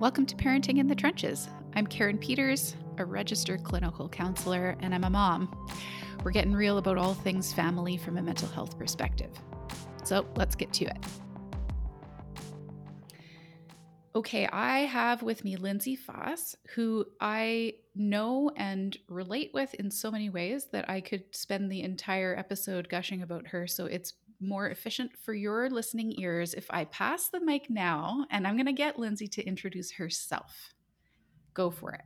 Welcome to Parenting in the Trenches. I'm Karen Peters, a registered clinical counselor, and I'm a mom. We're getting real about all things family from a mental health perspective. So let's get to it. Okay, I have with me Lindsay Foss, who I know and relate with in so many ways that I could spend the entire episode gushing about her. So it's more efficient for your listening ears if I pass the mic now and I'm going to get Lindsay to introduce herself. Go for it.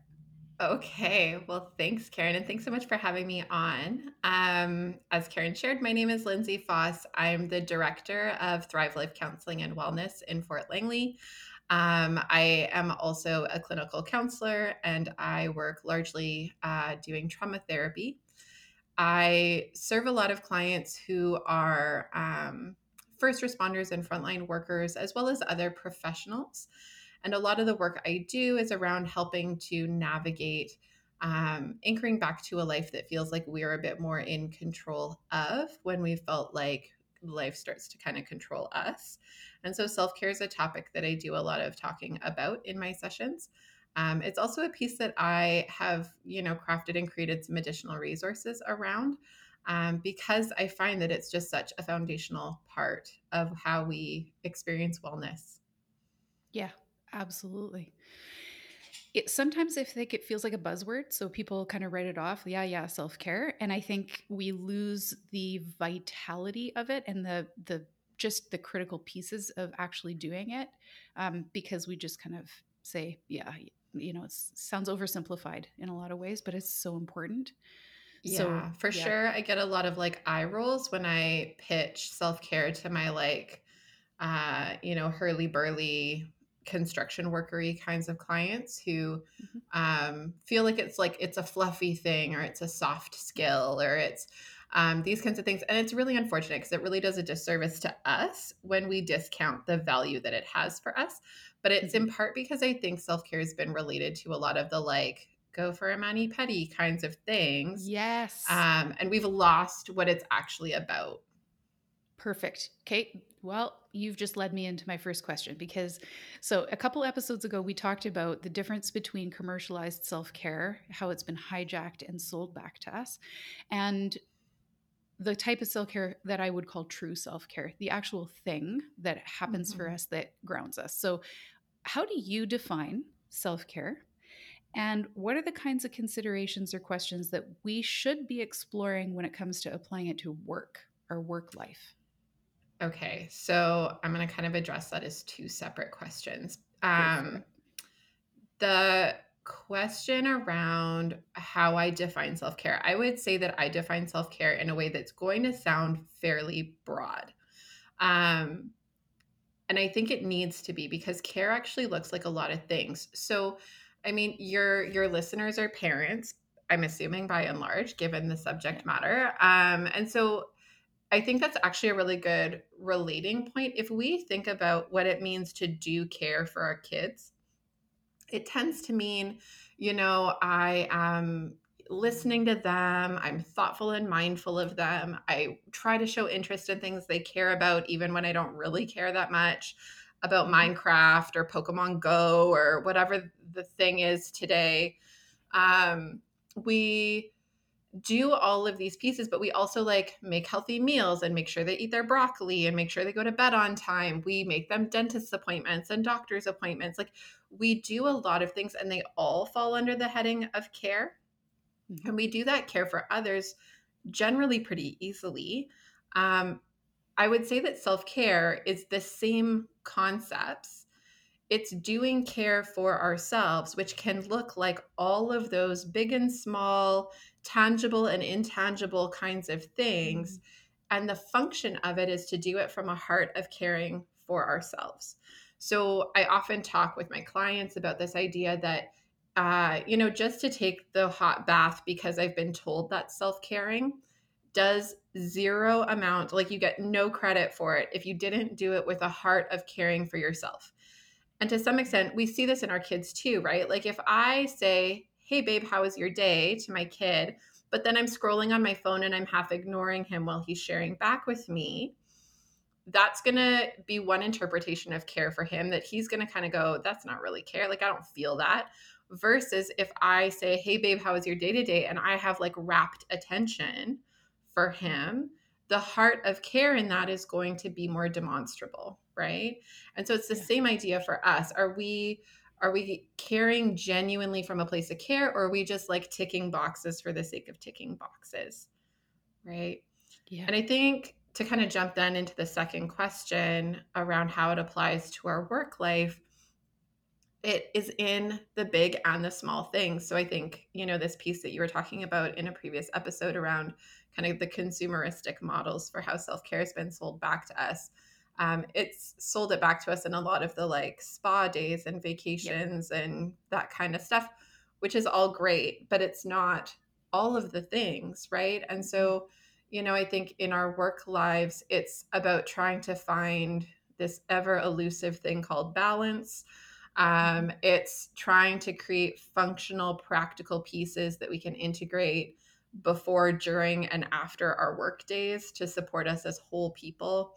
Okay. Well, thanks, Karen. And thanks so much for having me on. Um, as Karen shared, my name is Lindsay Foss. I'm the director of Thrive Life Counseling and Wellness in Fort Langley. Um, I am also a clinical counselor and I work largely uh, doing trauma therapy. I serve a lot of clients who are um, first responders and frontline workers, as well as other professionals. And a lot of the work I do is around helping to navigate um, anchoring back to a life that feels like we're a bit more in control of when we felt like life starts to kind of control us. And so self care is a topic that I do a lot of talking about in my sessions. Um, it's also a piece that I have, you know, crafted and created some additional resources around um, because I find that it's just such a foundational part of how we experience wellness. Yeah, absolutely. It, sometimes I think it feels like a buzzword, so people kind of write it off. Yeah, yeah, self care, and I think we lose the vitality of it and the the just the critical pieces of actually doing it um, because we just kind of say, yeah, you know, it sounds oversimplified in a lot of ways, but it's so important. Yeah, so, for yeah. sure. I get a lot of like eye rolls when I pitch self care to my like, uh, you know, hurly burly construction workery kinds of clients who mm-hmm. um, feel like it's like it's a fluffy thing or it's a soft skill or it's um, these kinds of things. And it's really unfortunate because it really does a disservice to us when we discount the value that it has for us but it's in mm-hmm. part because I think self care has been related to a lot of the like go for a mani pedi kinds of things. Yes. Um, and we've lost what it's actually about. Perfect. Kate, well, you've just led me into my first question because so a couple episodes ago we talked about the difference between commercialized self-care, how it's been hijacked and sold back to us, and the type of self-care that I would call true self-care, the actual thing that happens mm-hmm. for us that grounds us. So, how do you define self-care? And what are the kinds of considerations or questions that we should be exploring when it comes to applying it to work or work life? Okay, so I'm going to kind of address that as two separate questions. Um, the question around how I define self care. I would say that I define self care in a way that's going to sound fairly broad. Um, and I think it needs to be because care actually looks like a lot of things. So, I mean, your your listeners are parents. I'm assuming by and large, given the subject matter. Um, and so, I think that's actually a really good relating point. If we think about what it means to do care for our kids, it tends to mean, you know, I am listening to them. I'm thoughtful and mindful of them. I try to show interest in things they care about, even when I don't really care that much about mm-hmm. Minecraft or Pokemon Go or whatever the thing is today. Um, we do all of these pieces, but we also like make healthy meals and make sure they eat their broccoli and make sure they go to bed on time. We make them dentist appointments and doctor's appointments. Like we do a lot of things and they all fall under the heading of care. Mm-hmm. And we do that care for others generally pretty easily. Um, I would say that self care is the same concepts. It's doing care for ourselves, which can look like all of those big and small tangible and intangible kinds of things. Mm-hmm. And the function of it is to do it from a heart of caring for ourselves. So I often talk with my clients about this idea that, uh, you know, just to take the hot bath because I've been told that self caring does zero amount, like you get no credit for it if you didn't do it with a heart of caring for yourself. And to some extent, we see this in our kids too, right? Like if I say, hey, babe, how was your day to my kid. But then I'm scrolling on my phone and I'm half ignoring him while he's sharing back with me. That's going to be one interpretation of care for him that he's going to kind of go, that's not really care. Like, I don't feel that. Versus if I say, hey, babe, how was your day to day? And I have like rapt attention for him, the heart of care in that is going to be more demonstrable, right? And so it's the yeah. same idea for us. Are we are we caring genuinely from a place of care or are we just like ticking boxes for the sake of ticking boxes? Right? Yeah. And I think to kind of jump then into the second question around how it applies to our work life, it is in the big and the small things. So I think, you know, this piece that you were talking about in a previous episode around kind of the consumeristic models for how self care has been sold back to us. Um, it's sold it back to us in a lot of the like spa days and vacations and that kind of stuff, which is all great, but it's not all of the things, right? And so, mm-hmm. You know, I think in our work lives, it's about trying to find this ever elusive thing called balance. Mm-hmm. Um, it's trying to create functional, practical pieces that we can integrate before, during, and after our work days to support us as whole people.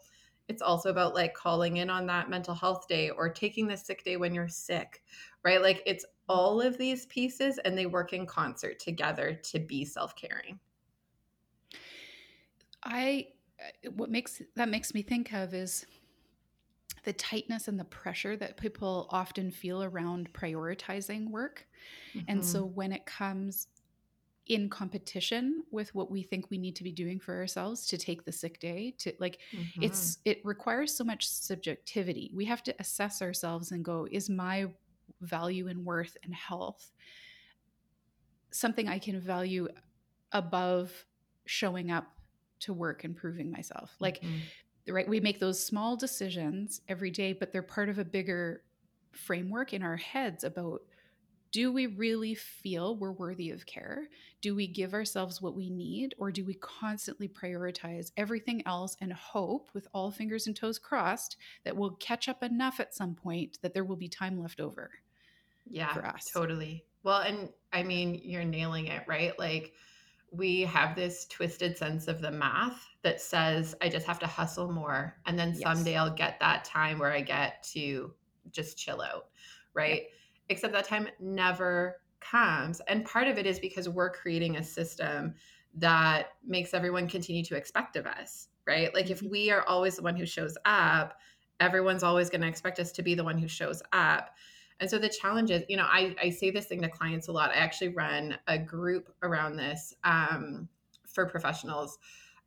It's also about like calling in on that mental health day or taking the sick day when you're sick, right? Like it's all of these pieces and they work in concert together to be self caring. I, uh, what makes that makes me think of is the tightness and the pressure that people often feel around prioritizing work. Mm-hmm. And so mm-hmm. when it comes in competition with what we think we need to be doing for ourselves to take the sick day to like mm-hmm. it's it requires so much subjectivity we have to assess ourselves and go is my value and worth and health something i can value above showing up to work and proving myself like mm-hmm. right we make those small decisions every day but they're part of a bigger framework in our heads about do we really feel we're worthy of care? Do we give ourselves what we need? Or do we constantly prioritize everything else and hope, with all fingers and toes crossed, that we'll catch up enough at some point that there will be time left over? Yeah, for us. Totally. Well, and I mean, you're nailing it, right? Like, we have this twisted sense of the math that says I just have to hustle more and then yes. someday I'll get that time where I get to just chill out, right? except that time never comes. And part of it is because we're creating a system that makes everyone continue to expect of us, right? Like if mm-hmm. we are always the one who shows up, everyone's always going to expect us to be the one who shows up. And so the challenge is, you know, I, I say this thing to clients a lot. I actually run a group around this um, for professionals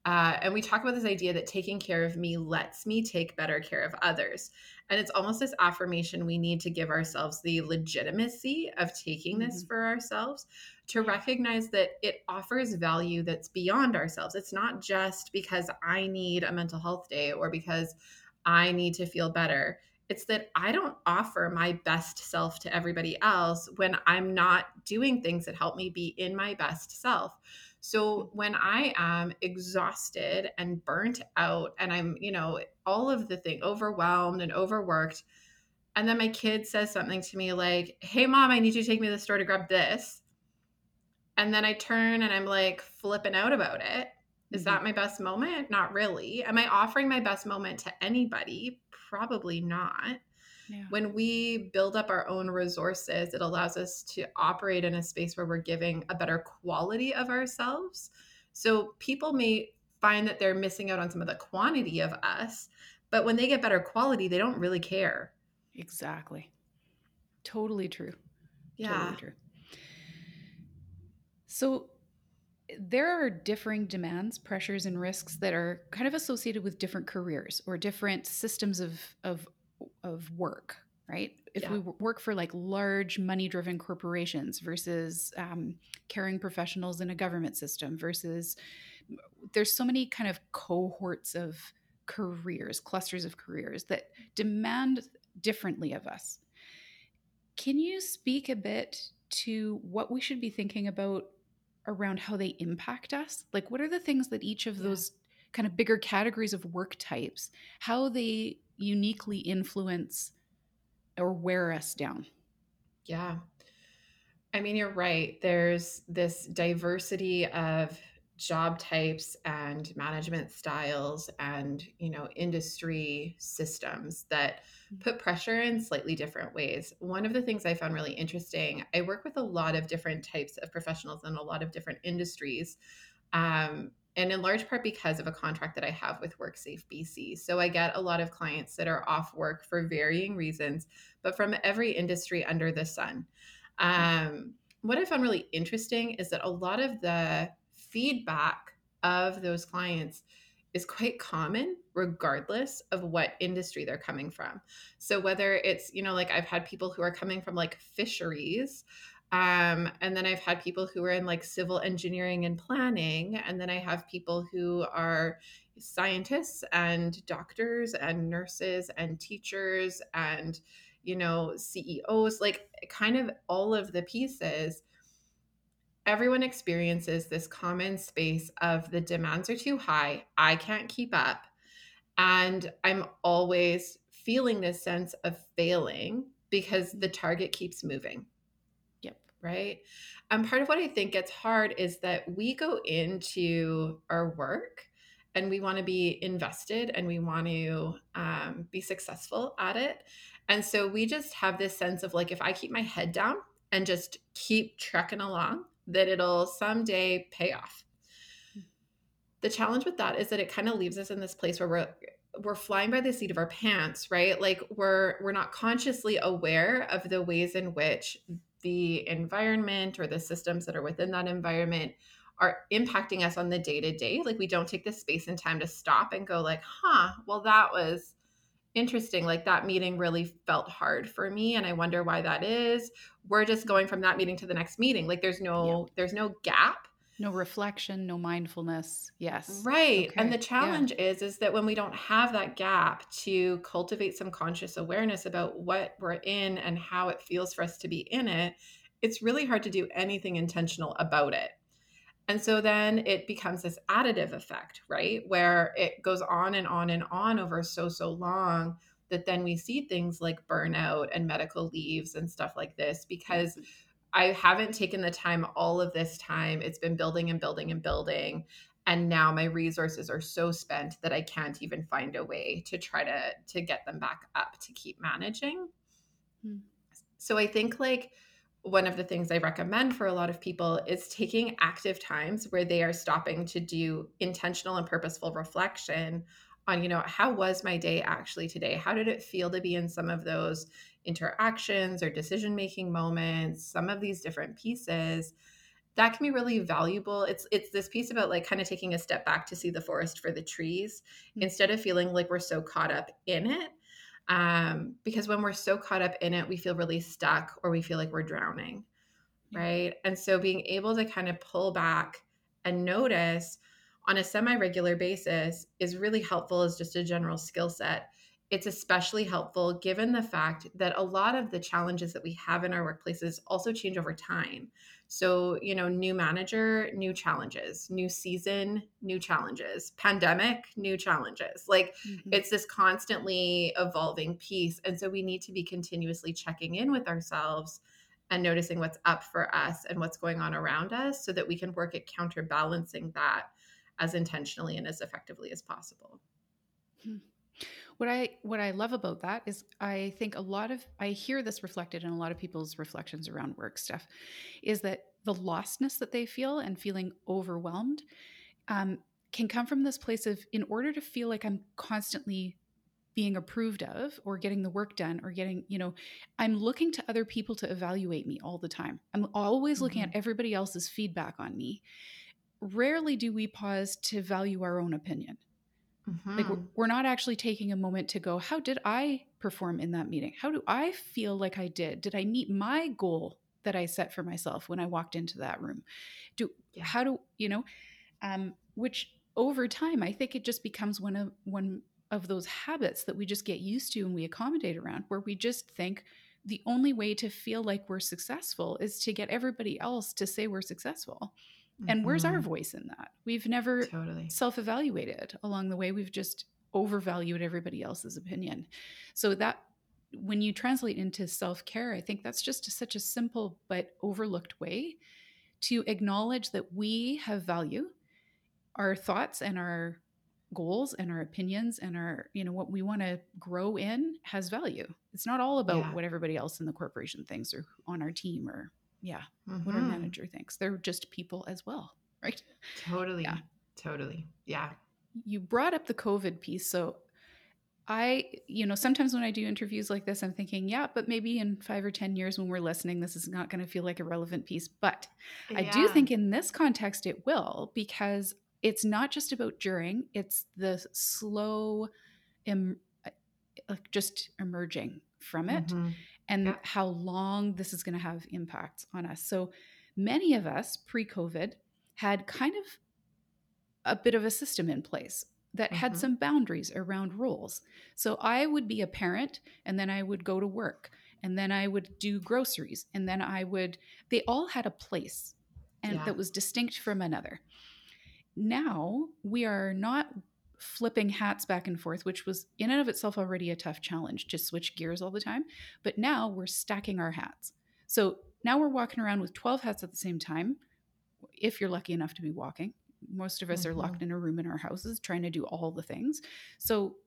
uh, and we talk about this idea that taking care of me lets me take better care of others. And it's almost this affirmation we need to give ourselves the legitimacy of taking this mm-hmm. for ourselves to recognize that it offers value that's beyond ourselves. It's not just because I need a mental health day or because I need to feel better. It's that I don't offer my best self to everybody else when I'm not doing things that help me be in my best self. So when I am exhausted and burnt out and I'm, you know, all of the thing overwhelmed and overworked, and then my kid says something to me like, Hey mom, I need you to take me to the store to grab this. And then I turn and I'm like flipping out about it. Is mm-hmm. that my best moment? Not really. Am I offering my best moment to anybody? Probably not. Yeah. When we build up our own resources, it allows us to operate in a space where we're giving a better quality of ourselves. So people may find that they're missing out on some of the quantity of us, but when they get better quality, they don't really care. Exactly. Totally true. Yeah. Totally true. So there are differing demands, pressures, and risks that are kind of associated with different careers or different systems of, of of work right if yeah. we work for like large money driven corporations versus um, caring professionals in a government system versus there's so many kind of cohorts of careers clusters of careers that demand differently of us can you speak a bit to what we should be thinking about around how they impact us like what are the things that each of yeah. those kind of bigger categories of work types how they uniquely influence or wear us down. Yeah. I mean, you're right. There's this diversity of job types and management styles and you know industry systems that mm. put pressure in slightly different ways one of the things i found really interesting i work with a lot of different types of professionals in a lot of different industries um, and in large part because of a contract that I have with WorkSafe BC. So I get a lot of clients that are off work for varying reasons, but from every industry under the sun. Um, what I found really interesting is that a lot of the feedback of those clients is quite common regardless of what industry they're coming from. So whether it's, you know, like I've had people who are coming from like fisheries um, and then I've had people who are in like civil engineering and planning. And then I have people who are scientists and doctors and nurses and teachers and, you know, CEOs, like kind of all of the pieces. Everyone experiences this common space of the demands are too high. I can't keep up. And I'm always feeling this sense of failing because the target keeps moving Yep. right? And part of what I think gets hard is that we go into our work and we want to be invested and we want to um, be successful at it. And so we just have this sense of like, if I keep my head down and just keep trekking along, that it'll someday pay off. The challenge with that is that it kind of leaves us in this place where we're we're flying by the seat of our pants right like we're we're not consciously aware of the ways in which the environment or the systems that are within that environment are impacting us on the day to day. Like we don't take the space and time to stop and go like, "Huh, well that was interesting. Like that meeting really felt hard for me and I wonder why that is." We're just going from that meeting to the next meeting. Like there's no yeah. there's no gap. No reflection, no mindfulness. Yes. Right. Okay. And the challenge yeah. is is that when we don't have that gap to cultivate some conscious awareness about what we're in and how it feels for us to be in it, it's really hard to do anything intentional about it. And so then it becomes this additive effect, right? Where it goes on and on and on over so, so long that then we see things like burnout and medical leaves and stuff like this because I haven't taken the time all of this time. It's been building and building and building. And now my resources are so spent that I can't even find a way to try to to get them back up to keep managing. Hmm. So I think like one of the things I recommend for a lot of people is taking active times where they are stopping to do intentional and purposeful reflection on, you know, how was my day actually today? How did it feel to be in some of those interactions or decision making moments, some of these different pieces? That can be really valuable. It's it's this piece about like kind of taking a step back to see the forest for the trees mm-hmm. instead of feeling like we're so caught up in it um, because when we're so caught up in it, we feel really stuck or we feel like we're drowning. Right. And so being able to kind of pull back and notice on a semi regular basis is really helpful as just a general skill set. It's especially helpful given the fact that a lot of the challenges that we have in our workplaces also change over time. So, you know, new manager, new challenges, new season, new challenges, pandemic, new challenges. Like mm-hmm. it's this constantly evolving piece. And so we need to be continuously checking in with ourselves and noticing what's up for us and what's going on around us so that we can work at counterbalancing that as intentionally and as effectively as possible. Hmm. What I what I love about that is I think a lot of I hear this reflected in a lot of people's reflections around work stuff is that the lostness that they feel and feeling overwhelmed um, can come from this place of in order to feel like I'm constantly being approved of or getting the work done or getting you know i'm looking to other people to evaluate me all the time. I'm always looking mm-hmm. at everybody else's feedback on me. Rarely do we pause to value our own opinion Mm-hmm. Like we're not actually taking a moment to go, how did I perform in that meeting? How do I feel like I did? Did I meet my goal that I set for myself when I walked into that room? Do yeah. how do you know? Um, which over time, I think it just becomes one of one of those habits that we just get used to and we accommodate around, where we just think the only way to feel like we're successful is to get everybody else to say we're successful. And mm-hmm. where's our mm-hmm. voice in that? We've never totally. self evaluated along the way. We've just overvalued everybody else's opinion. So that when you translate into self care, I think that's just such a simple but overlooked way to acknowledge that we have value our thoughts and our goals and our opinions and our you know what we want to grow in has value it's not all about Yeah. what everybody else in the corporation thinks or on our team or yeah what our Mhm. manager thinks they're just people as well right Totally. Yeah. Totally. Yeah. you brought up the covid piece so i you know sometimes when i do interviews like this i'm thinking yeah but maybe in 5 or 10 years when we're listening this is not going to feel like a relevant piece but I do think in this context it will because it's not just about during, it's the slow em- like just emerging from it Mhm. And Yeah. how long this is going to have impacts on us. So many of us pre-COVID had kind of a bit of a system in place that had Mhm. some boundaries around roles. So I would be a parent and then I would go to work and then I would do groceries and then I would they all had a place and Yeah. that was distinct from another. Now we are not flipping hats back and forth, which was in and of itself already a tough challenge to switch gears all the time. But now we're stacking our hats. So now we're walking around with 12 hats at the same time, if you're lucky enough to be walking. Most of us are Mhm. locked in a room in our houses trying to do all the things. So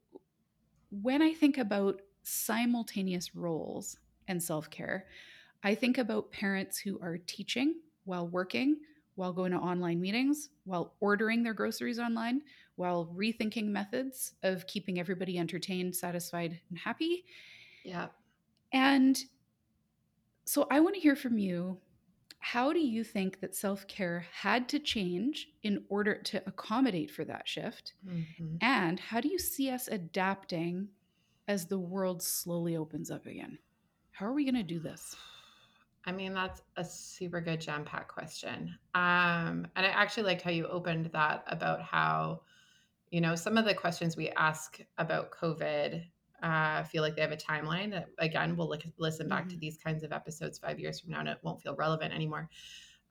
when I think about simultaneous roles and self care, I think about parents who are teaching while working, while going to online meetings, while ordering their groceries online, while rethinking methods of keeping everybody entertained, satisfied, and happy. Yeah. And so I want to hear from you. How do you think that self care had to change in order to accommodate for that shift? Mhm. And how do you see us adapting as the world slowly opens up again? How are we going to do this? I mean, that's a super good jam pack question. Um, and I actually liked how you opened that about how, you know, some of the questions we ask about COVID uh, feel like they have a timeline. That, again, we'll look, listen back to Mhm. these kinds of episodes five years from now and it won't feel relevant anymore.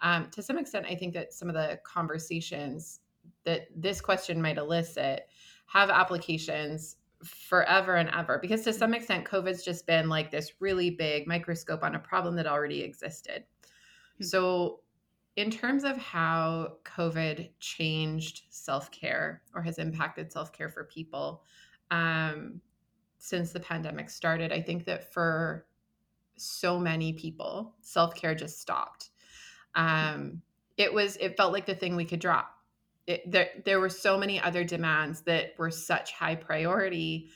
Um, to some extent, I think that some of the conversations that this question might elicit have applications forever and ever because to some extent covid's just been like this really big microscope on a problem that already existed. Hmm. so in terms of how covid changed self-care or has impacted self-care for people um, since the pandemic started i think that for so many people self-care just stopped. Um, it was it felt like the thing we could drop it, there, there were so many other demands that were such high priority.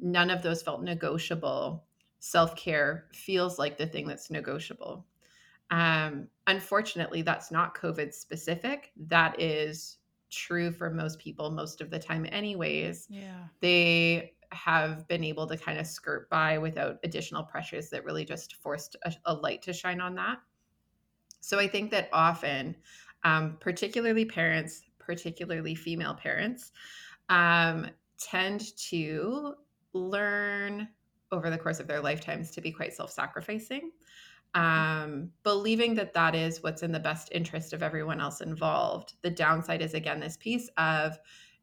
None of those felt negotiable. Self-care feels like the thing that's negotiable. Um, unfortunately that's not covid specific. That is true for most people most of the time anyways. Yeah. they have been able to kind of skirt by without additional pressures that really just forced a, a light to shine on that. So i think that often um, particularly parents particularly female parents, um, tend to learn over the course of their lifetimes to be quite self sacrificing, um, believing that that is what's in the best interest of everyone else involved. The downside is, again, this piece of,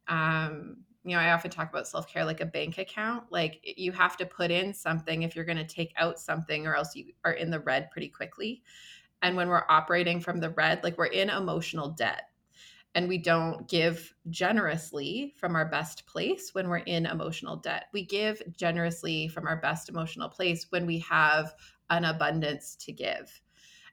um, you know, I often talk about self care like a bank account. Like you have to put in something if you're going to take out something, or else you are in the red pretty quickly. And when we're operating from the red, like we're in emotional debt and we don't give generously from our best place when we're in emotional debt. We give generously from our best emotional place when we have an abundance to give.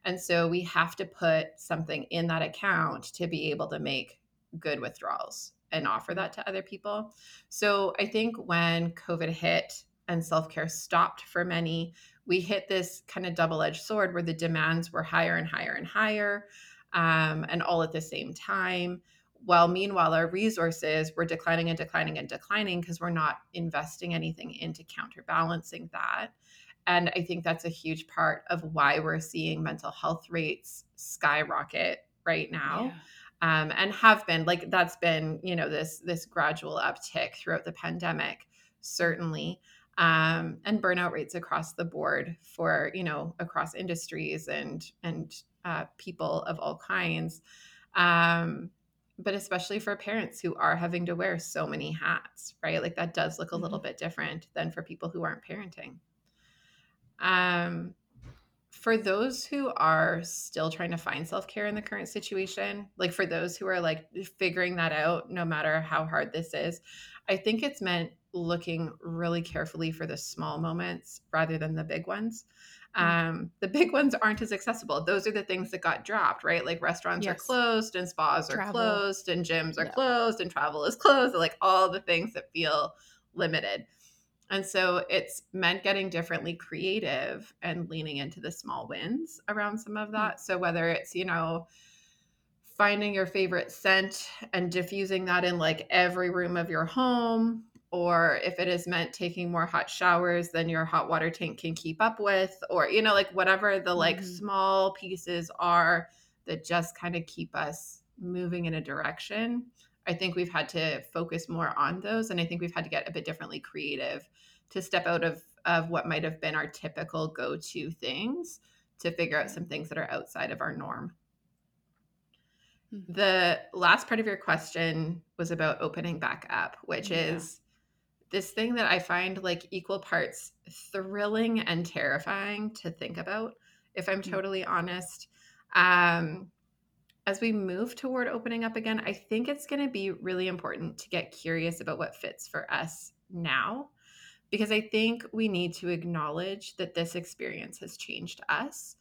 And so we have to put something in that account to be able to make good withdrawals and offer that to other people. So I think when COVID hit and self care stopped for many, we hit this kind of double edged sword where the demands were higher and higher and higher um, and all at the same time. While meanwhile, our resources were declining and declining and declining because we're not investing anything into counterbalancing that. And I think that's a huge part of why we're seeing mental health rates skyrocket right now. Yeah. Um, and have been like that's been you know this this gradual uptick throughout the pandemic certainly um, and burnout rates across the board for you know across industries and and uh, people of all kinds um, but especially for parents who are having to wear so many hats right? Like that does look a little bit different than for people who aren't parenting. Um, for those who are still trying to find self-care in the current situation, like for those who are like figuring that out no matter how hard this is, I think it's meant looking really carefully for the small moments rather than the big ones. Mm. Um, the big ones aren't as accessible. Those are the things that got dropped, right? Like restaurants yes. are closed and spas are closed and gyms are yeah. closed and travel is closed. Like all the things that feel limited. And so it's meant getting differently creative and leaning into the small wins around some of that. So whether it's, you know, finding your favorite scent and diffusing that in like every room of your home, or if it is meant taking more hot showers than your hot water tank can keep up with, or, you know, like whatever the like mm-hmm. small pieces are that just kind of keep us moving in a direction. I think we've had to focus more on those. And I think we've had to get a bit differently creative to step out of of what might have been our typical go-to things to figure out some things that are outside of our norm. Mm-hmm. The last part of your question was about opening back up, which yeah. is this thing that I find like equal parts thrilling and terrifying to think about, if I'm mm-hmm. totally honest. Um, as we move toward opening up again, I think it's going to be really important to get curious about what fits for us now because I think we need to acknowledge that this experience has changed us.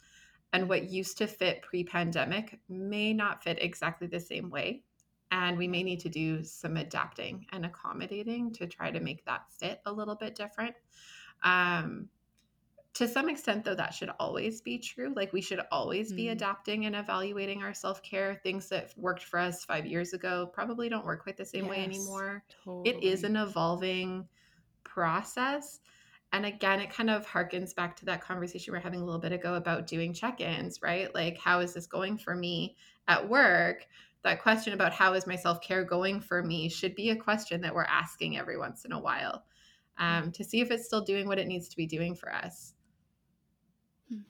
And what used to fit pre pandemic may not fit exactly the same way. And we may need to do some adapting and accommodating to try to make that fit a little bit different. Um, to some extent, though, that should always be true. Like, we should always be mm. adapting and evaluating our self care. Things that worked for us five years ago probably don't work quite the same yes, way anymore. Totally. It is an evolving process. And again, it kind of harkens back to that conversation we are having a little bit ago about doing check ins, right? Like, how is this going for me at work? That question about how is my self care going for me should be a question that we're asking every once in a while um, to see if it's still doing what it needs to be doing for us. Hmm.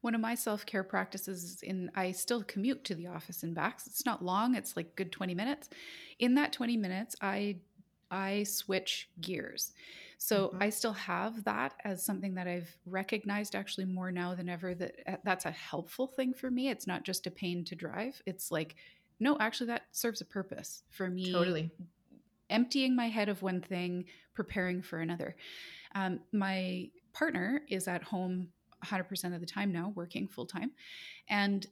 One of my self care practices is in I still commute to the office and back. It's not long, it's like good 20 minutes. In that 20 minutes, I I switch gears. So mm-hmm. I still have that as something that I've recognized actually more now than ever that that's a helpful thing for me. It's not just a pain to drive. It's like no, actually that serves a purpose for me. Totally. Emptying my head of one thing, preparing for another. Um, my partner is at home 100% of the time now, working full time. And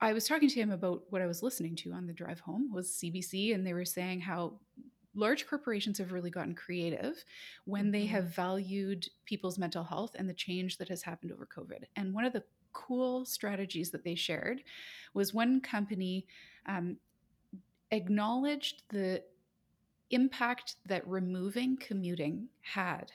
I was talking to him about what I was listening to on the drive home was CBC and they were saying how large corporations have really gotten creative when mm-hmm. they have valued people's mental health and the change that has happened over COVID. And one of the cool strategies that they shared was one company um, acknowledged the impact that removing commuting had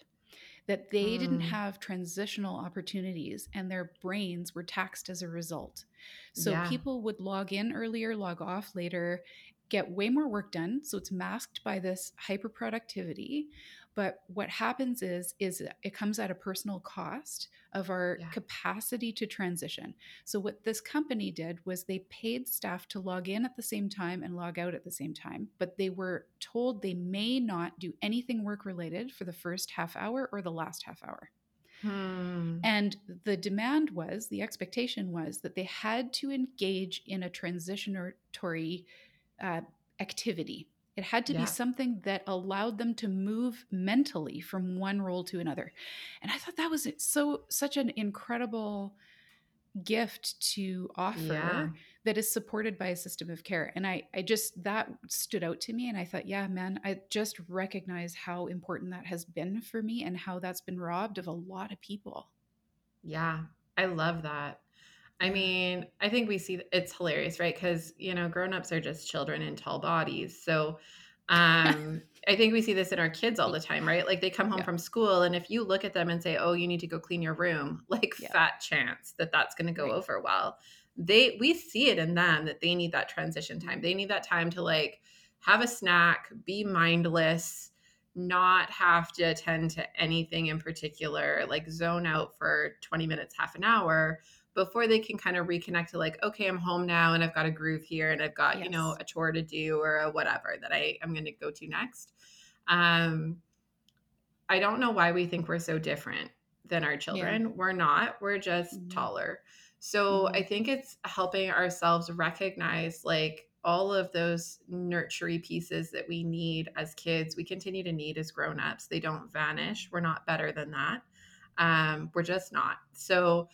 that they mm. didn't have transitional opportunities and their brains were taxed as a result. So yeah. people would log in earlier, log off later, get way more work done so it's masked by this hyper productivity but what happens is is it comes at a personal cost of our yeah. capacity to transition so what this company did was they paid staff to log in at the same time and log out at the same time but they were told they may not do anything work related for the first half hour or the last half hour Hmm. And the demand was, the expectation was that they had to engage in a transitionatory uh, activity. It had to yeah. be something that allowed them to move mentally from one role to another. And I thought that was so such an incredible gift to offer yeah. that is supported by a system of care. And I I just that stood out to me and I thought, yeah, man, I just recognize how important that has been for me and how that's been robbed of a lot of people. Yeah. I love that. I mean, I think we see it's hilarious, right? Because you know, grown-ups are just children in tall bodies. So um I think we see this in our kids all the time, right? Like they come home yeah. from school and if you look at them and say, "Oh, you need to go clean your room," like yeah. fat chance that that's going to go right. over well. They we see it in them that they need that transition time. They need that time to like have a snack, be mindless, not have to attend to anything in particular, like zone out for 20 minutes, half an hour before they can kind of reconnect to like okay i'm home now and i've got a groove here and i've got yes. you know a chore to do or a whatever that i am going to go to next um i don't know why we think we're so different than our children. Yeah. We're not. We're just mm-hmm. taller. So mm-hmm. I think it's helping ourselves recognize like all of those nurturing pieces that we need as kids, we continue to need as grown-ups. They don't vanish. We're not better than that. Um, we're just not. So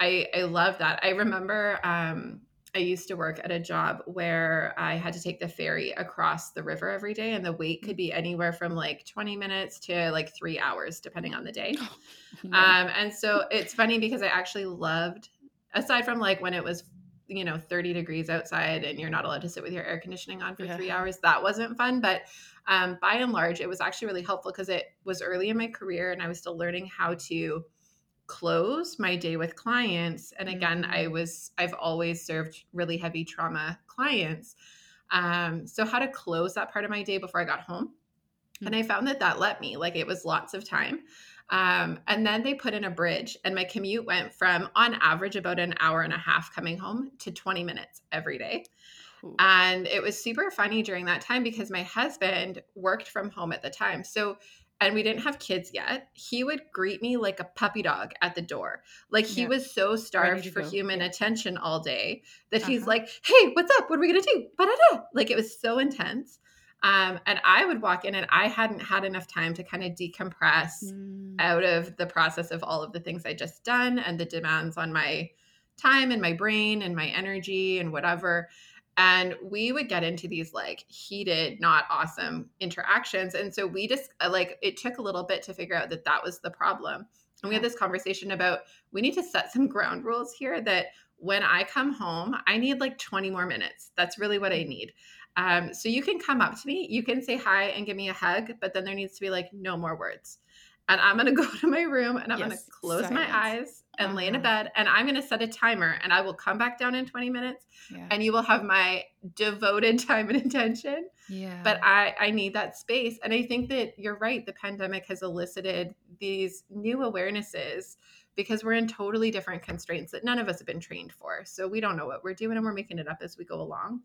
I I love that. I remember um I used to work at a job where I had to take the ferry across the river every day, and the wait could be anywhere from like 20 minutes to like three hours, depending on the day. Oh, um, and so it's funny because I actually loved, aside from like when it was, you know, 30 degrees outside and you're not allowed to sit with your air conditioning on for yeah. three hours, that wasn't fun. But um, by and large, it was actually really helpful because it was early in my career and I was still learning how to close my day with clients and again i mm-hmm. was i've always served really heavy trauma clients um, so how to close that part of my day before i got home mm-hmm. and i found that that let me like it was lots of time um, and then they put in a bridge and my commute went from on average about an hour and a half coming home to 20 minutes every day Ooh. and it was super funny during that time because my husband worked from home at the time so and we didn't have kids yet, he would greet me like a puppy dog at the door. Like he yeah. was so starved for go. human yeah. attention all day that uh-huh. he's like, "Hey, what's up? What are we gonna do?" Ba-da-da. Like it was so intense. Um, and I would walk in, and I hadn't had enough time to kind of decompress mm. out of the process of all of the things I just done and the demands on my time and my brain and my energy and whatever and we would get into these like heated not awesome interactions and so we just uh, like it took a little bit to figure out that that was the problem and we had this conversation about we need to set some ground rules here that when i come home i need like 20 more minutes. That's really what i need. Um, so you can come up to me you can say hi and give me a hug but then there needs to be like no more words and I'm gonna go to my room and I'm yes, gonna close silence. my eyes and uh-huh. lay in a uh-huh. bed and I'm gonna set a timer and I will come back down in 20 minutes yeah. and you will have my devoted time and attention. Yeah. But I I need that space. And I think that you're right. The pandemic has elicited these new awarenesses because we're in totally different constraints that none of us have been trained for. So we don't know what we're doing and we're making it up as we go along.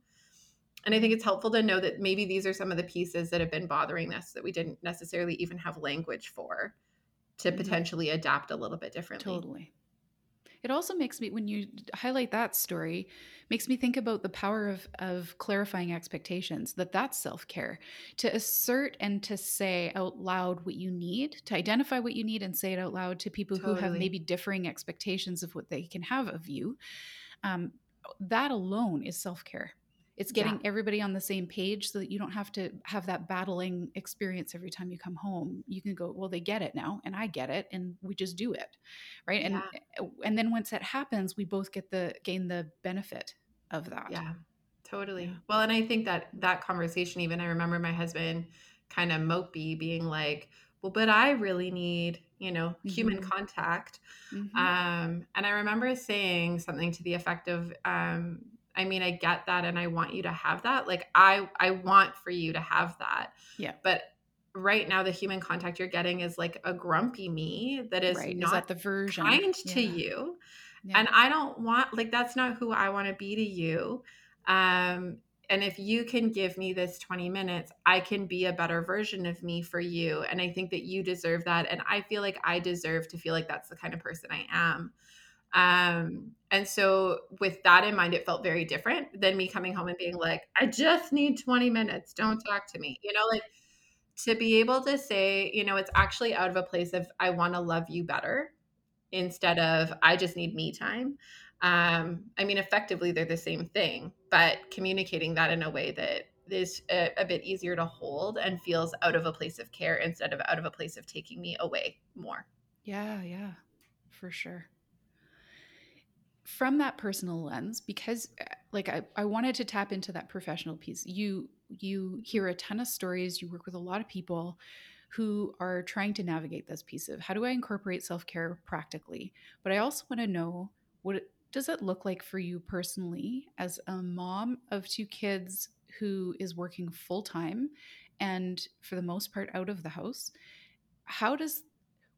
And I think it's helpful to know that maybe these are some of the pieces that have been bothering us that we didn't necessarily even have language for to mm-hmm. potentially adapt a little bit differently. Totally. It also makes me when you highlight that story makes me think about the power of of clarifying expectations that that's self-care to assert and to say out loud what you need to identify what you need and say it out loud to people totally. who have maybe differing expectations of what they can have of you um, that alone is self-care it's getting yeah. everybody on the same page so that you don't have to have that battling experience every time you come home. You can go, well, they get it now, and I get it, and we just do it, right? And yeah. Eh, and then once that happens, we both get the gain the benefit of that. Yeah, totally. Yeah. Well, and I think that that conversation, even I remember my husband kind of mopey being like, well, but I really need, you know, mm-hmm. human contact. Mm-hmm. Um, and I remember saying something to the effect of, um, I mean, I get that and I want you to have that. Like I I want for you to have that. Yeah. But right now the human contact you're getting is like a grumpy me that is right. not is that the version kind yeah. to you. Yeah. And I don't want like that's not who I want to be to you. Um and if you can give me this 20 minutes, I can be a better version of me for you. And I think that you deserve that. And I feel like I deserve to feel like that's the kind of person I am. Um, and so, with that in mind, it felt very different than me coming home and being like, I just need 20 minutes. Don't talk to me. You know, like to be able to say, you know, it's actually out of a place of, I want to love you better instead of, I just need me time. Um, I mean, effectively, they're the same thing, but communicating that in a way that is a, a, bit easier to hold and feels out of a place of care instead of out of a place of taking me away more. Yeah, yeah, for sure from that personal lens because eh, like I, I wanted to tap into that professional piece. You you hear a ton of stories you work with a lot of people who are trying to navigate this piece of how do i incorporate self-care practically? But i also want to know what it, does it look like for you personally as a mom of two kids who is working full-time and for the most part out of the house? How does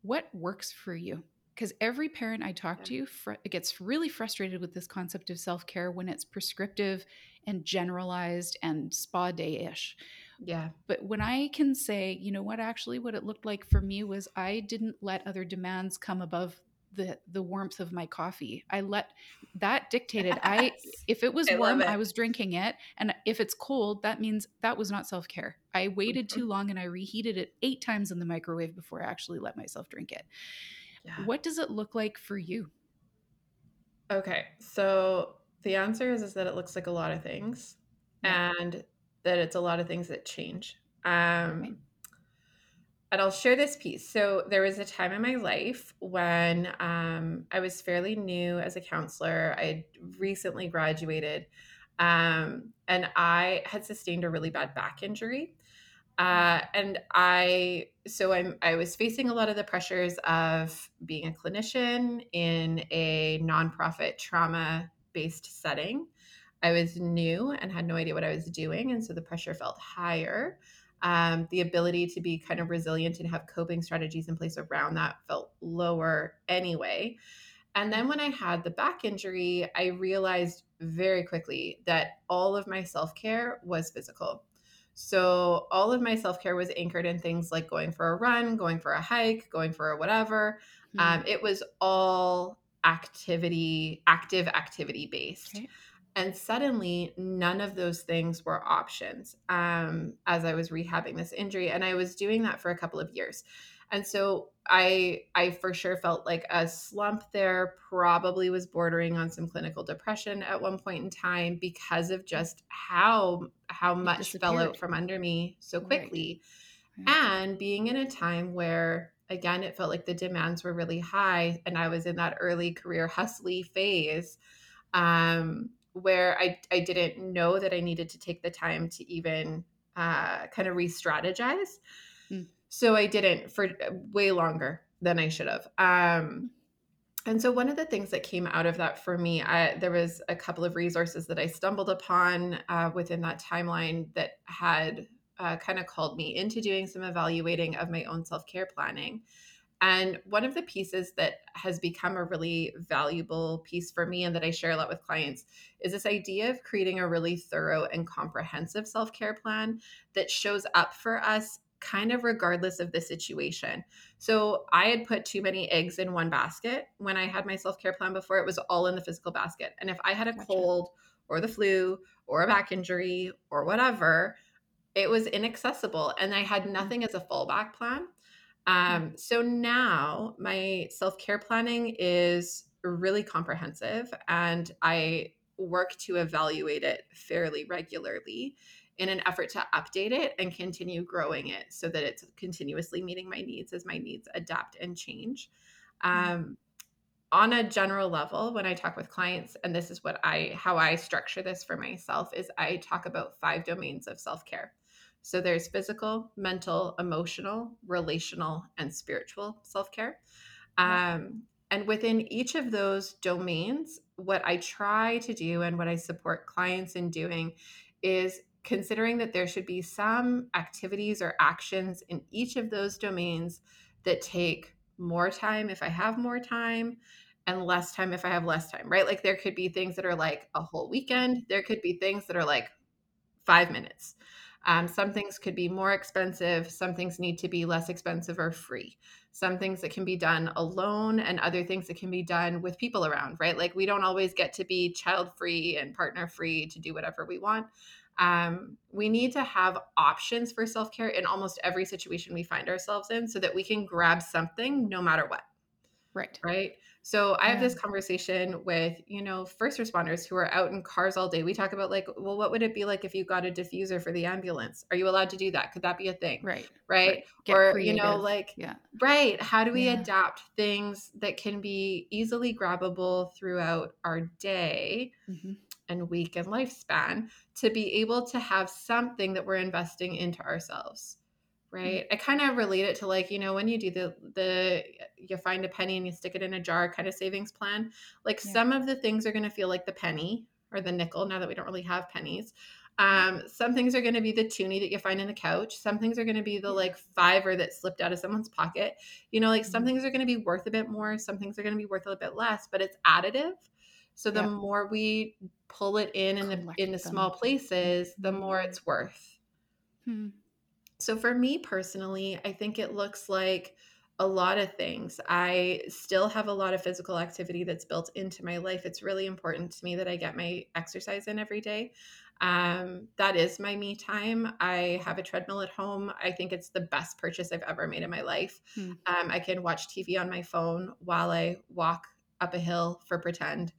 what works for you because every parent I talk to fr- gets really frustrated with this concept of self care when it's prescriptive and generalized and spa day ish. Yeah. But when I can say, you know what, actually, what it looked like for me was I didn't let other demands come above the the warmth of my coffee. I let that dictated. Yes. I if it was I warm, it. I was drinking it, and if it's cold, that means that was not self care. I waited mm-hmm. too long and I reheated it eight times in the microwave before I actually let myself drink it. Yeah. What does it look like for you? Okay, so the answer is is that it looks like a lot of things, yeah. and that it's a lot of things that change. Um, okay and I'll share this piece. So there was a time in my life when um, I was fairly new as a counselor. I had recently graduated, um, and I had sustained a really bad back injury. Uh, and I, so I'm, I was facing a lot of the pressures of being a clinician in a nonprofit trauma based setting. I was new and had no idea what I was doing. And so the pressure felt higher um, the ability to be kind of resilient and have coping strategies in place around that felt lower anyway. And then when I had the back injury, I realized very quickly that all of my self care was physical. So all of my self care was anchored in things like going for a run, going for a hike, going for a whatever. Mm-hmm. Um, it was all activity, active activity based. Okay. And suddenly, none of those things were options um, as I was rehabbing this injury. And I was doing that for a couple of years. And so I I for sure felt like a slump there probably was bordering on some clinical depression at one point in time because of just how how much fell out from under me so quickly. Right. Right. And being in a time where again it felt like the demands were really high and I was in that early career hustly phase um where I, I didn't know that I needed to take the time to even uh, kind of re strategize. Mm. So I didn't for way longer than I should have. Um, and so one of the things that came out of that for me, I, there was a couple of resources that I stumbled upon uh, within that timeline that had uh, kind of called me into doing some evaluating of my own self care planning. And one of the pieces that has become a really valuable piece for me and that I share a lot with clients is this idea of creating a really thorough and comprehensive self care plan that shows up for us kind of regardless of the situation. So I had put too many eggs in one basket when I had my self care plan before, it was all in the physical basket. And if I had a gotcha. cold or the flu or a back injury or whatever, it was inaccessible. And I had mm. nothing as a fallback plan. Um, so now my self care planning is really comprehensive and I work to evaluate it fairly regularly in an effort to update it and continue growing it so that it's continuously meeting my needs as my needs adapt and change. Mm-hmm. Um, on a general level, when I talk with clients, and this is what I how I structure this for myself, is I talk about five domains of self care. So there's physical, mental, emotional, relational, and spiritual self care. Um, and within each of those domains, what I try to do and what I support clients in doing is considering that there should be some activities or actions in each of those domains that take more time if I have more time and less time if I have less time, right? Like there could be things that are like a whole weekend, there could be things that are like five minutes. Um, some things could be more expensive, some things need to be less expensive or free. Some things that can be done alone, and other things that can be done with people around, right? Like we don't always get to be child free and partner free to do whatever we want. Um, we need to have options for self care in almost every situation we find ourselves in so that we can grab something no matter what. Right. Right. So I have this conversation with, you know, first responders who are out in cars all day. We talk about like, well, what would it be like if you got a diffuser for the ambulance? Are you allowed to do that? Could that be a thing? Right. Right. right. Or, creative. you know, like, yeah. right. How do we yeah. adapt things that can be easily grabbable throughout our day mm-hmm. And week and lifespan to be able to have something that we're investing into ourselves? Right i kind of relate it to like you know when you do the the you find a penny and you stick it in a jar kind of savings plan like yeah. some of the things are going to feel like the penny or the nickel now that we don't really have pennies um, some things are going to be the toonie that you find in the couch. Some things are going to be the like fiver that slipped out of someone's pocket. You know, like some mm-hmm. things are going to be worth a bit more. Some things are going to be worth a little bit less, but it's additive. So the yeah. more we pull it in in the in the small places, the more mm-hmm. it's worth. Hmm. So, for me personally, I think it looks like a lot of things. I still have a lot of physical activity that's built into my life. It's really important to me that I get my exercise in every day. Um, that is my me time. I have a treadmill at home. I think it's the best purchase I've ever made in my life. Hmm. Um, I can watch TV on my phone while I walk up a hill for pretend.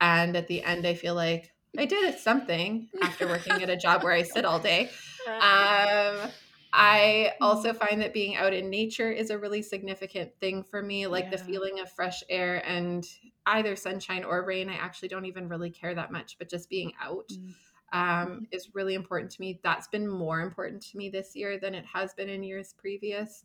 And at the end, I feel like I did something after working at a job where I sit all day. Um, I also mm-hmm. find that being out in nature is a really significant thing for me, like yeah. the feeling of fresh air and either sunshine or rain. I actually don't even really care that much, but just being out mm. um, mm-hmm. is really important to me. That's been more important to me this year than it has been in years previous.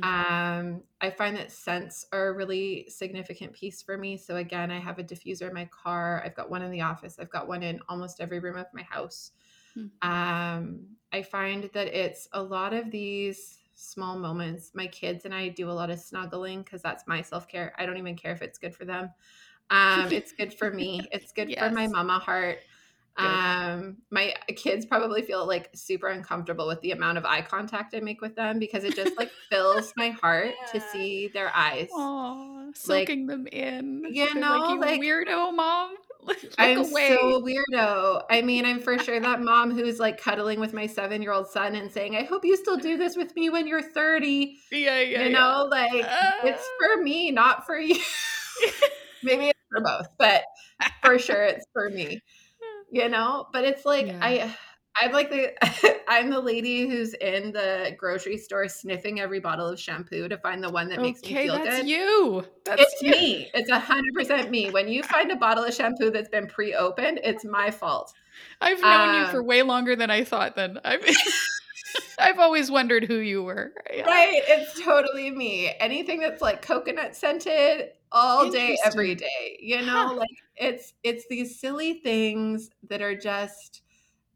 Mm-hmm. Um, I find that scents are a really significant piece for me. So again, I have a diffuser in my car. I've got one in the office. I've got one in almost every room of my house. Mm-hmm. Um, I find that it's a lot of these small moments. My kids and I do a lot of snuggling because that's my self care. I don't even care if it's good for them. Um, it's good for me. It's good yes. for my mama heart. Um, my kids probably feel like super uncomfortable with the amount of eye contact I make with them because it just like fills my heart yeah. to see their eyes. Aww, soaking like, them in. You know, like, you like weirdo mom. I'm away. so weirdo. I mean, I'm for sure that mom who's like cuddling with my seven year old son and saying, I hope you still do this with me when you're 30. Yeah, yeah. You know, yeah. like uh... it's for me, not for you. Maybe it's for both, but for sure it's for me you know but it's like yeah. i i'm like the i'm the lady who's in the grocery store sniffing every bottle of shampoo to find the one that makes me feel that's good you that's it's you. me it's a hundred percent me when you find a bottle of shampoo that's been pre-opened it's my fault i've known um, you for um way longer than i thought then i've I've always wondered who you were. Yeah. Right. It's totally me. Anything that's like coconut scented all day, every day. You know, like it's it's these silly things that are just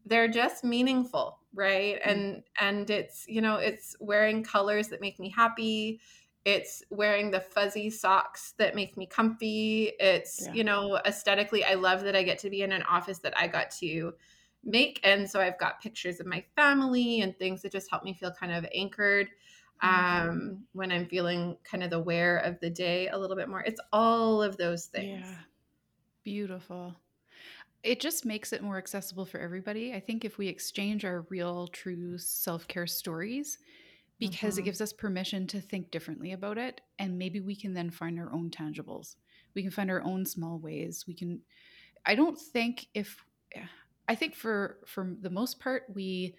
they're just meaningful, right? Mm-hmm. And and it's, you know, it's wearing colors that make me happy. It's wearing the fuzzy socks that make me comfy. It's, yeah. you know, aesthetically, I love that I get to be in an office that I got to make. And so I've got pictures of my family and things that just help me feel kind of anchored. Um, when I'm feeling kind of the wear of the day a little bit more. It's all of those things. Yeah. Beautiful. It just makes it more accessible for everybody. I think if we exchange our real, true self care stories, because mm-hmm. it gives us permission to think differently about it, and maybe we can then find our own tangibles. We can find our own small ways. We can, I don't think if, I think for for the most part we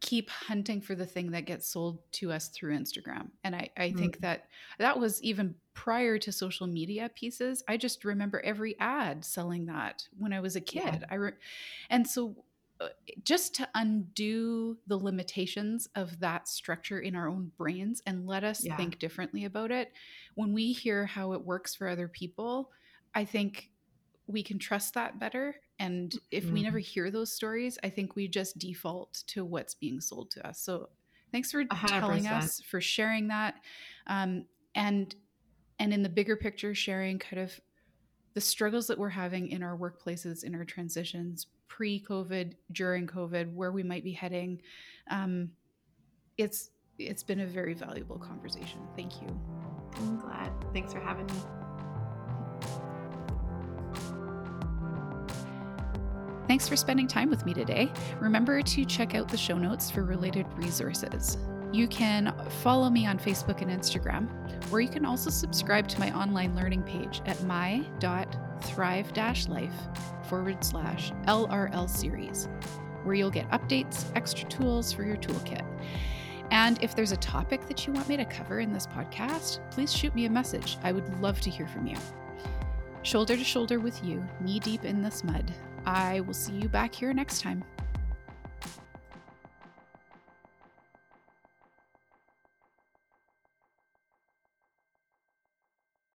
keep hunting for the thing that gets sold to us through Instagram. And I, I mm. think that that was even prior to social media pieces. I just remember every ad selling that when I was a kid. Yeah. I re- and so uh, just to undo the limitations of that structure in our own brains and let us yeah. think differently about it when we hear how it works for other people i think we can trust that better. And if mm-hmm. we never mm-hmm. hear those stories, I think we just default to what's being sold to us. So thanks for 100%. telling us, for sharing that. Um, and and in the bigger picture, sharing kind of the struggles that we're having in our workplaces, in our transitions, pre-COVID, during COVID, where we might be heading. Um, it's it's been a very valuable conversation. Thank you. I'm glad. Thanks for having me. Thanks for spending time with me today. Remember to check out the show notes for related resources. You can follow me on Facebook and Instagram, or you can also subscribe to my online learning page at my.thrive-life forward slash LRL series, where you'll get updates, extra tools for your toolkit. And if there's a topic that you want me to cover in this podcast, please shoot me a message. I would love to hear from you. Shoulder to shoulder with you, knee deep in this mud, I will see you back here next time.